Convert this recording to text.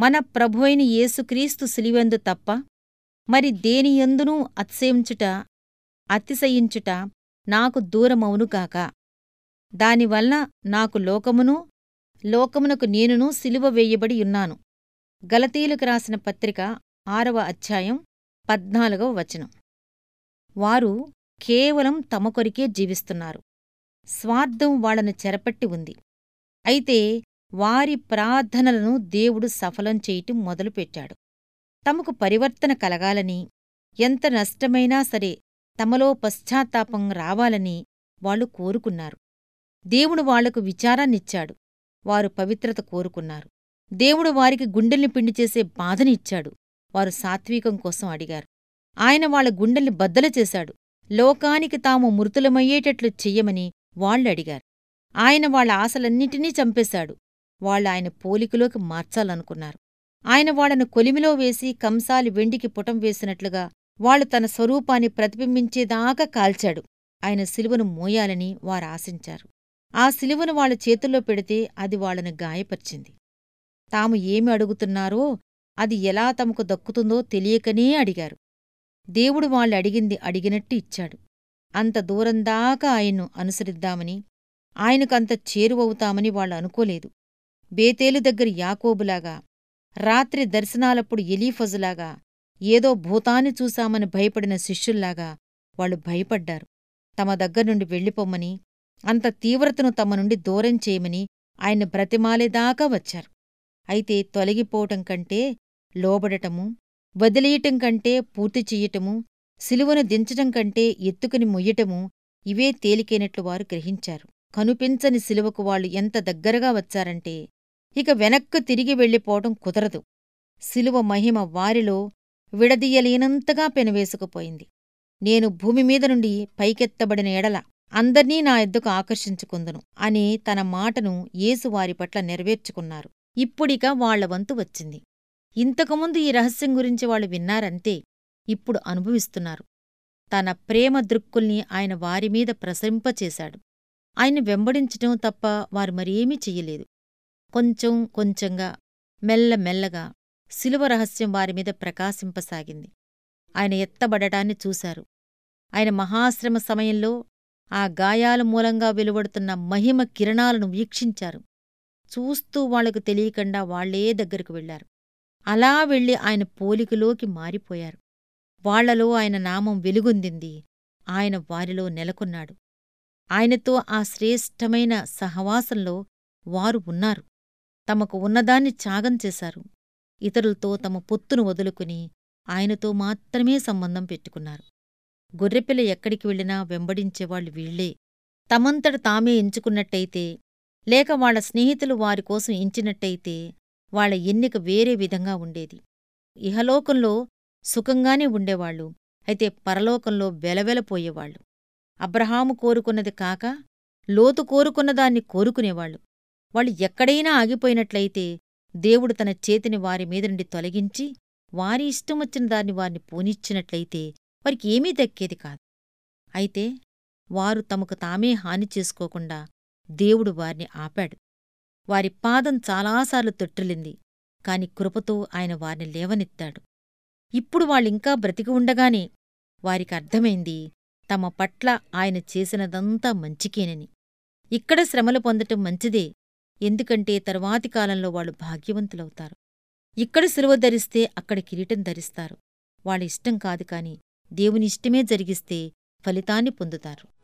మన ప్రభువైన యేసుక్రీస్తు సిలివెందు తప్ప మరి దేనియందునూ అతిశయించుట అతిశయించుట నాకు దూరమవునుగాక దానివలన నాకు లోకమును లోకమునకు నేనును సిలువ వేయబడి ఉన్నాను. గలతీలకు రాసిన పత్రిక ఆరవ అధ్యాయం పద్నాలుగవ వచనం. వారు కేవలం తమ కొరికే జీవిస్తున్నారు. స్వార్థం వాళ్ళను చెరపట్టి ఉంది. అయితే వారి ప్రార్థనలను దేవుడు సఫలం చేయటం మొదలుపెట్టాడు. తమకు పరివర్తన కలగాలని ఎంత నష్టమైనా సరే తమలో పశ్చాత్తాపం రావాలని వాళ్ళు కోరుకున్నారు. దేవుడు వాళ్ళకు విచారాన్నిచ్చాడు. వారు పవిత్రత కోరుకున్నారు. దేవుడు వారికి గుండెల్ని పిండి చేసే బాధనిచ్చాడు వారు సాత్వికం కోసం అడిగారు. ఆయన వాళ్ళ గుండెల్ని బద్దలు చేశాడు. లోకానికి తాము మృతులమయ్యేటట్లు చెయ్యమని వాళ్ళడిగారు ఆయన వాళ్ళ ఆశలన్నిటినీ చంపేశాడు. వాళ్ళాయన పోలికలోకి మార్చాలనుకున్నారు. ఆయన వాళ్ళను కొలిమిలో వేసి కంసాలి వెండికి పుటం వేసినట్లుగా వాళ్ళు తన స్వరూపాన్ని ప్రతిబింబించేదాకా కాల్చాడు. ఆయన సిలువను మోయాలని వారాశించారు ఆ సిలువను వాళ్ళ చేతుల్లో పెడితే అది వాళ్ళను గాయపరిచింది. తాము ఏమి అడుగుతున్నారో అది ఎలా తమకు దక్కుతుందో తెలియకనే అడిగారు. దేవుడు వాళ్ళు అడిగింది అడిగినట్టు ఇచ్చాడు. అంత దూరందాకా ఆయన్ను అనుసరిద్దామని ఆయనకంత చేరువవుతామని వాళ్ళు అనుకోలేదు. బేతేలు దగ్గర యాకోబులాగా రాత్రి దర్శనాలప్పుడు ఎలీఫజులాగా ఏదో భూతాన్ని చూశామని భయపడిన శిష్యుల్లాగా వాళ్ళు భయపడ్డారు. తమ దగ్గర్నుండి వెళ్ళిపోమ్మని అంత తీవ్రతను తమ నుండి దూరం చేయమని ఆయన బ్రతిమాలేదాకా వచ్చారు. అయితే తొలగిపోవటం కంటే లోబడటము వదిలేయటం కంటే పూర్తి చెయ్యటము సిలువను దించటం కంటే ఎత్తుకుని మొయ్యటము ఇవే తేలికైనట్లు వారు గ్రహించారు. కనుపించని సిలువకు వాళ్ళు ఎంత దగ్గరగా వచ్చారంటే ఇక వెనక్కు తిరిగి వెళ్ళిపోవటం కుదరదు. సిలువ మహిమ వారిలో విడదీయలేనంతగా పెనవేసుకుపోయింది. నేను భూమిమీద నుండి పైకెత్తబడిన ఎడల అందర్నీ నా ఎద్దుకు ఆకర్షించుకుందును అని తన మాటను యేసు వారి పట్ల నెరవేర్చుకున్నారు. ఇప్పుడిక వాళ్ళ వంతు వచ్చింది. ఇంతకుముందు ఈ రహస్యం గురించి వాళ్ళు విన్నారంతే ఇప్పుడు అనుభవిస్తున్నారు. తన ప్రేమ దృక్కుల్ని ఆయన వారిమీద ప్రసరింపచేశాడు. ఆయన వెంబడించటం తప్ప వారు మరేమీ చెయ్యలేదు. కొంచెం కొంచెంగా మెల్లమెల్లగా శిలువ రహస్యం వారిమీద ప్రకాశింపసాగింది. ఆయన ఎత్తబడటాన్ని చూశారు. ఆయన మహాశ్రమ సమయంలో ఆ గాయాల మూలంగా వెలువడుతున్న మహిమ కిరణాలను వీక్షించారు. చూస్తూ వాళ్ళకు తెలియకుండా వాళ్ళే దగ్గరకు వెళ్ళారు అలా వెళ్ళి ఆయన పోలికలోకి మారిపోయారు. వాళ్ళలో ఆయన నామం వెలుగొందింది. ఆయన వారిలో నెలకొన్నాడు. ఆయనతో ఆ శ్రేష్టమైన సహవాసంలో వారు ఉన్నారు. తమకు ఉన్నదాన్ని త్యాగం చేశారు. ఇతరులతో తమ పొత్తును వదులుకుని ఆయనతో మాత్రమే సంబంధం పెట్టుకున్నారు. గొర్రెపిల్ల ఎక్కడికి వెళ్ళినా వెంబడించేవాళ్ళు వీళ్ళే తమంతట తామే ఎంచుకున్నట్టయితే లేక వాళ్ళ స్నేహితులు వారి కోసం ఎంచినట్టయితే వాళ్ళ ఎన్నిక వేరే విధంగా ఉండేది. ఇహలోకంలో సుఖంగానే ఉండేవాళ్ళు అయితే పరలోకంలో వెలవెలపోయేవాళ్ళు అబ్రహాము కోరుకున్నది కాక లోతు కోరుకున్నదాన్ని కోరుకునేవాళ్ళు వాళ్ళు ఎక్కడైనా ఆగిపోయినట్లయితే దేవుడు తన చేతిని వారి మీద నుండి తొలగించి వారి ఇష్టమొచ్చిన దాన్ని వారిని పోనిచ్చినట్లయితే వారికి ఏమీ దక్కేది కాదు. అయితే వారు తమకు తామే హాని చేసుకోకుండా దేవుడు వారిని ఆపాడు. వారి పాదం చాలాసార్లు తొట్టిల్లింది కాని కృపతో ఆయన వారిని లేవనెత్తాడు. ఇప్పుడు వాళ్ళింకా బ్రతికి ఉండగానే వారికి అర్థమైంది తమ పట్ల ఆయన చేసినదంతా మంచికేనని. ఇక్కడ శ్రమలు పొందటం మంచిదే ఎందుకంటే తరువాతి కాలంలో వాళ్ళు భాగ్యవంతులవుతారు. ఇక్కడ సిలువ ధరిస్తే అక్కడ కిరీటం ధరిస్తారు. వాళ్ళ ఇష్టం కాదు కాని దేవుని ఇష్టమే జరిగిస్తే ఫలితాన్ని పొందుతారు.